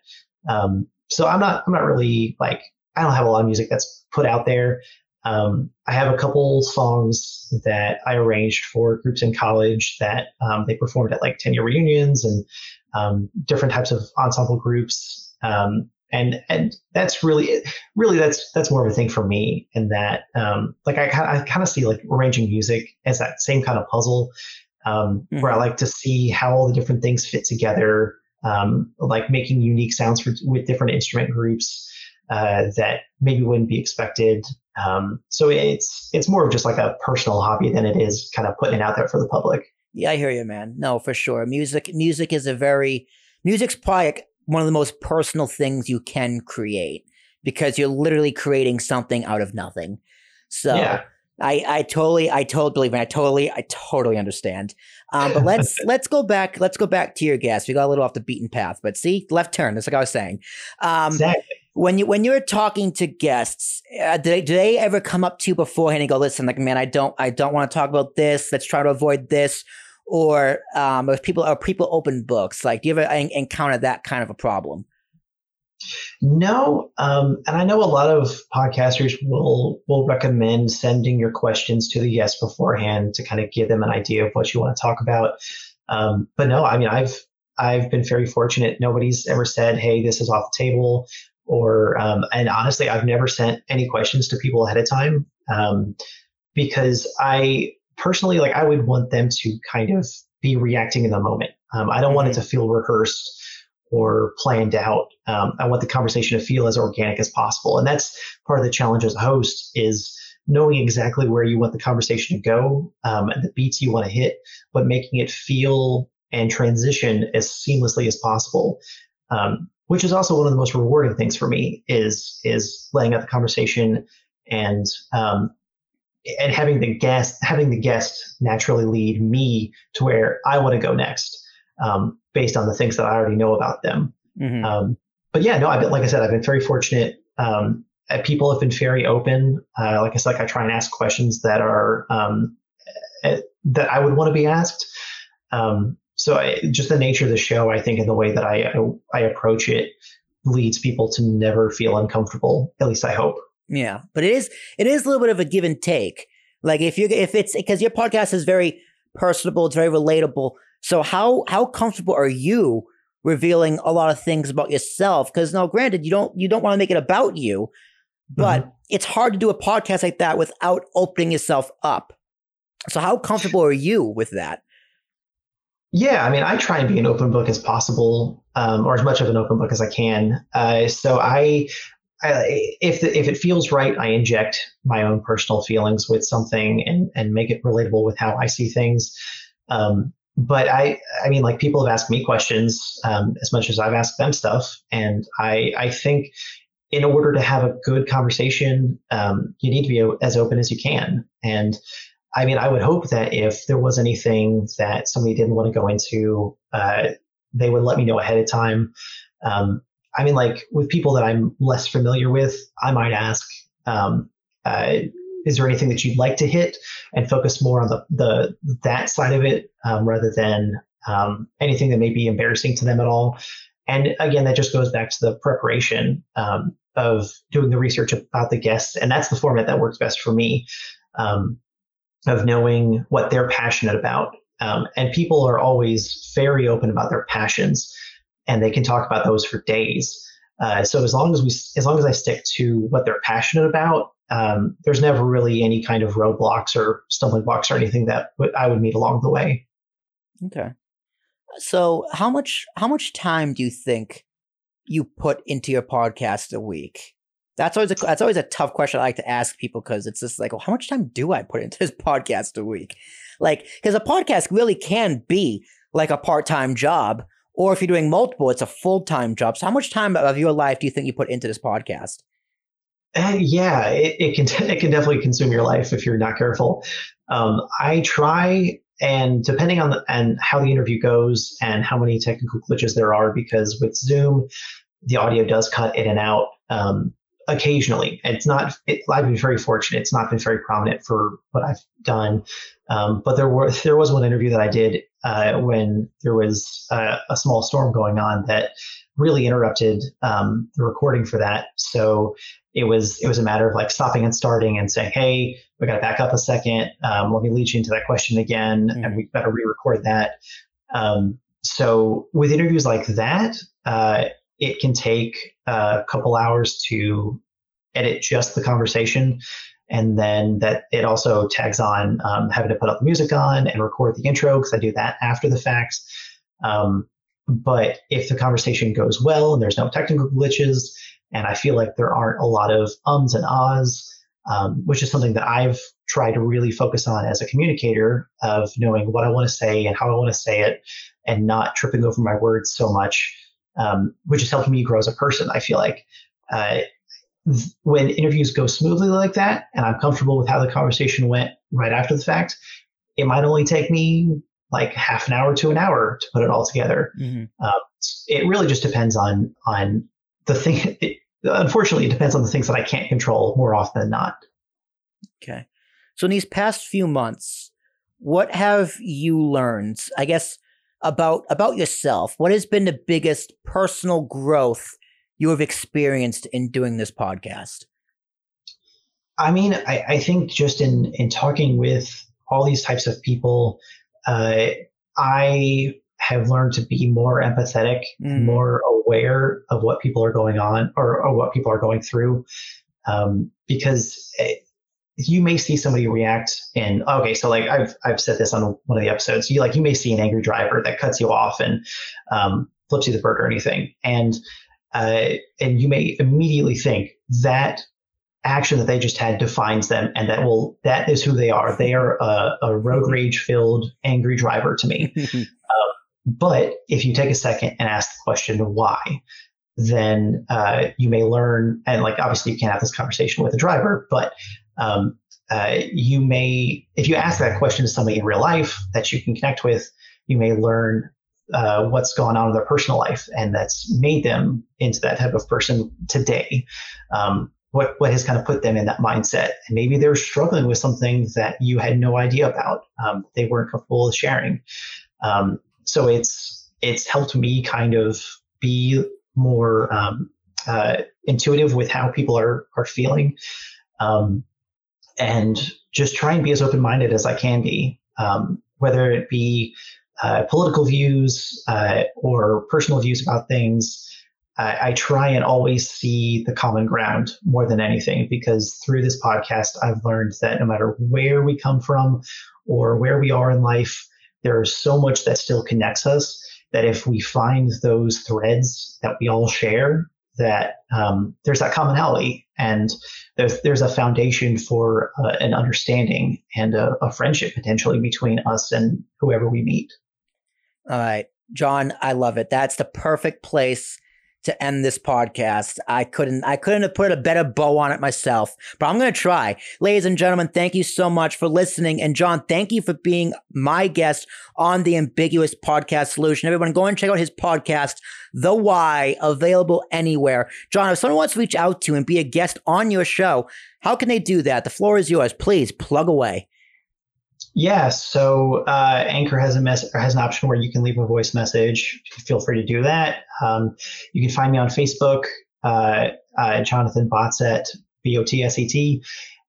Speaker 2: Um, so I'm not, I'm not really like, I don't have a lot of music that's put out there. Um, I have a couple songs that I arranged for groups in college that um, they performed at like 10 year reunions and um, different types of ensemble groups. Um, and and that's really really that's that's more of a thing for me in that um, like I, I kind of see like arranging music as that same kind of puzzle um, mm-hmm. where I like to see how all the different things fit together um, like making unique sounds for, with different instrument groups uh, that maybe wouldn't be expected um, so it's it's more of just like a personal hobby than it is kind of putting it out there for the public.
Speaker 1: Yeah I hear you man. No for sure. Music music is a very music's probably one of the most personal things you can create because you're literally creating something out of nothing. So yeah. I, I totally, I totally believe in. I totally, I totally understand. Um, but let's let's go back. Let's go back to your guest. We got a little off the beaten path, but see, left turn. That's like I was saying. Um, exactly. When you when you're talking to guests, uh, do they do they ever come up to you beforehand and go, "Listen, like, man, I don't I don't want to talk about this. Let's try to avoid this." Or um, if people are people open books? Like, do you ever encounter that kind of a problem?
Speaker 2: No, um, and I know a lot of podcasters will will recommend sending your questions to the guest beforehand to kind of give them an idea of what you want to talk about. Um, but no, I mean I've I've been very fortunate. Nobody's ever said, "Hey, this is off the table," or um, and honestly, I've never sent any questions to people ahead of time um, because I personally like I would want them to kind of be reacting in the moment. Um, I don't want it mm-hmm. to feel rehearsed or planned out. Um, I want the conversation to feel as organic as possible. And that's part of the challenge as a host is knowing exactly where you want the conversation to go um, and the beats you want to hit, but making it feel and transition as seamlessly as possible. Um, which is also one of the most rewarding things for me is is laying out the conversation and um, and having the guest having the guest naturally lead me to where I want to go next um, based on the things that I already know about them. Mm-hmm. Um, but yeah, no, I've been, like I said, I've been very fortunate. Um, uh, people have been very open. Uh, like I said, like I try and ask questions that are um, uh, that I would want to be asked. Um, so I, just the nature of the show, I think, and the way that I, I I approach it leads people to never feel uncomfortable. At least I hope.
Speaker 1: Yeah, but it is it is a little bit of a give and take. Like if you if it's because your podcast is very personable, it's very relatable. So how how comfortable are you revealing a lot of things about yourself? Because now, granted, you don't you don't want to make it about you, but mm-hmm. it's hard to do a podcast like that without opening yourself up. So how comfortable are you with that?
Speaker 2: Yeah, I mean, I try and be an open book as possible, um, or as much of an open book as I can. Uh, so I, I, if the, if it feels right, I inject my own personal feelings with something and and make it relatable with how I see things. Um, but I, I mean, like people have asked me questions um, as much as I've asked them stuff, and I, I think in order to have a good conversation, um, you need to be as open as you can. And I mean, I would hope that if there was anything that somebody didn't want to go into, uh, they would let me know ahead of time. Um, I mean, like with people that I'm less familiar with, I might ask, um, uh, is there anything that you'd like to hit and focus more on the, the that side of it um, rather than um, anything that may be embarrassing to them at all? And again that just goes back to the preparation um, of doing the research about the guests and that's the format that works best for me um, of knowing what they're passionate about. Um, and people are always very open about their passions and they can talk about those for days uh, so as long as we as long as i stick to what they're passionate about um, there's never really any kind of roadblocks or stumbling blocks or anything that I would meet along the way.
Speaker 1: Okay. So how much how much time do you think you put into your podcast a week? That's always a that's always a tough question I like to ask people because it's just like, well, how much time do I put into this podcast a week? Like, because a podcast really can be like a part time job, or if you're doing multiple, it's a full time job. So, how much time of your life do you think you put into this podcast?
Speaker 2: Uh, yeah, it, it, can it can definitely consume your life if you're not careful. Um, I try, and depending on the, and how the interview goes and how many technical glitches there are, because with Zoom, the audio does cut in and out um, occasionally. It's not. It, I've been very fortunate. It's not been very prominent for what I've done, um, but there were there was one interview that I did uh, when there was uh, a small storm going on that really interrupted um, the recording for that. So it was it was a matter of like stopping and starting and saying, "Hey, we got to back up a second. Um, let me lead you into that question again, mm-hmm. and we got to re-record that." Um, so with interviews like that, uh, it can take a couple hours to edit just the conversation, and then that it also tags on um, having to put up the music on and record the intro because I do that after the fact. Um, but if the conversation goes well and there's no technical glitches, and I feel like there aren't a lot of ums and ahs, um, which is something that I've tried to really focus on as a communicator of knowing what I want to say and how I want to say it and not tripping over my words so much, um, which has helped me grow as a person. I feel like uh, when interviews go smoothly like that and I'm comfortable with how the conversation went right after the fact, it might only take me like half an hour to an hour to put it all together. Mm-hmm. Uh, it really just depends on on the thing. It, unfortunately, it depends on the things that I can't control more often than not.
Speaker 1: Okay. So in these past few months, what have you learned? I guess about about yourself. What has been the biggest personal growth you have experienced in doing this podcast?
Speaker 2: I mean, I, I think just in in talking with all these types of people, uh, I have learned to be more empathetic, mm. more aware of what people are going on or, or what people are going through. Um, because it, you may see somebody react and okay so like i've i've said this on one of the episodes you like you may see an angry driver that cuts you off and um, flips you the bird or anything and uh, and you may immediately think that action that they just had defines them and that will that is who they are. They are a, a road rage filled angry driver to me. Uh, but if you take a second and ask the question why? Then uh, you may learn and like obviously you can't have this conversation with a driver but um, uh, you may, if you ask that question to somebody in real life that you can connect with, you may learn uh, what's going on in their personal life, and that's made them into that type of person today. Um, what what has kind of put them in that mindset, and maybe they're struggling with something that you had no idea about. Um, they weren't comfortable with sharing. Um, so it's it's helped me kind of be more um, uh, intuitive with how people are are feeling. Um, and just try and be as open minded as I can be, um, whether it be uh, political views uh, or personal views about things. I, I try and always see the common ground more than anything because through this podcast, I've learned that no matter where we come from or where we are in life, there is so much that still connects us that if we find those threads that we all share, that um, there's that commonality and there's there's a foundation for uh, an understanding and a, a, friendship potentially between us and whoever we meet.
Speaker 1: All right, Jon, I love it. That's the perfect place to end this podcast. I couldn't I couldn't have put a better bow on it myself, but I'm going to try. Ladies and gentlemen, thank you so much for listening and Jon, thank you for being my guest on the Ambiguous Podcast Solution. Everyone go and check out his podcast, The Why, available anywhere. Jon, if someone wants to reach out to you and be a guest on your show, how can they do that? The floor is yours. Please plug away.
Speaker 2: Yeah, so uh, Anchor has a mess has an option where you can leave a voice message. Feel free to do that. Um, you can find me on Facebook, uh, uh, Jonathan Botset, B O T S E T,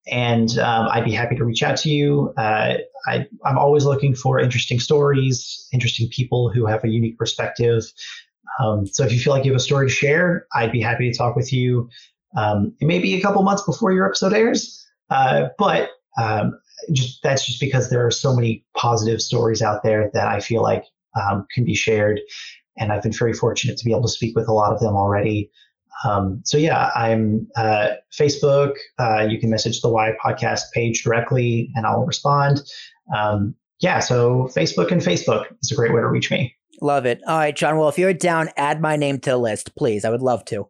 Speaker 2: and um, I'd be happy to reach out to you. Uh, I, am always looking for interesting stories, interesting people who have a unique perspective. Um, so if you feel like you have a story to share, I'd be happy to talk with you. Um, it may be a couple months before your episode airs, uh, but um, just that's just because there are so many positive stories out there that I feel like um, can be shared, and I've been very fortunate to be able to speak with a lot of them already. Um, so yeah, I'm uh, Facebook. Uh, you can message the Why Podcast page directly, and I'll respond. Um, yeah, so Facebook and Facebook is a great way to reach me.
Speaker 1: Love it. All right, Jon. Well, if you're down, add my name to the list, please. I would love to.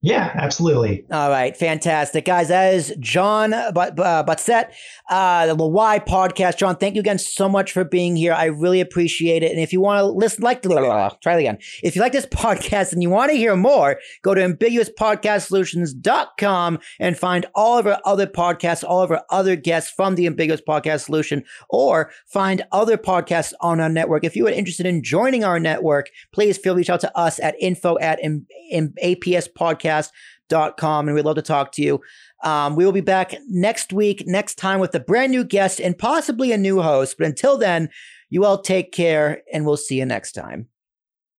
Speaker 2: Yeah, absolutely.
Speaker 1: All right, fantastic, guys. That is Jon Botset, uh, the Why podcast. Jon, thank you again so much for being here. I really appreciate it. And if you want to listen, like, blah, blah, blah, try it again. If you like this podcast and you want to hear more, go to ambiguouspodcastsolutions.com and find all of our other podcasts, all of our other guests from the Ambiguous Podcast Solution, or find other podcasts on our network. If you are interested in joining our network, please feel reach out to us at info at APS Podcast podcast.com and we'd love to talk to you. Um, we will be back next week, next time with a brand new guest and possibly a new host. But until then, you all take care and we'll see you next time.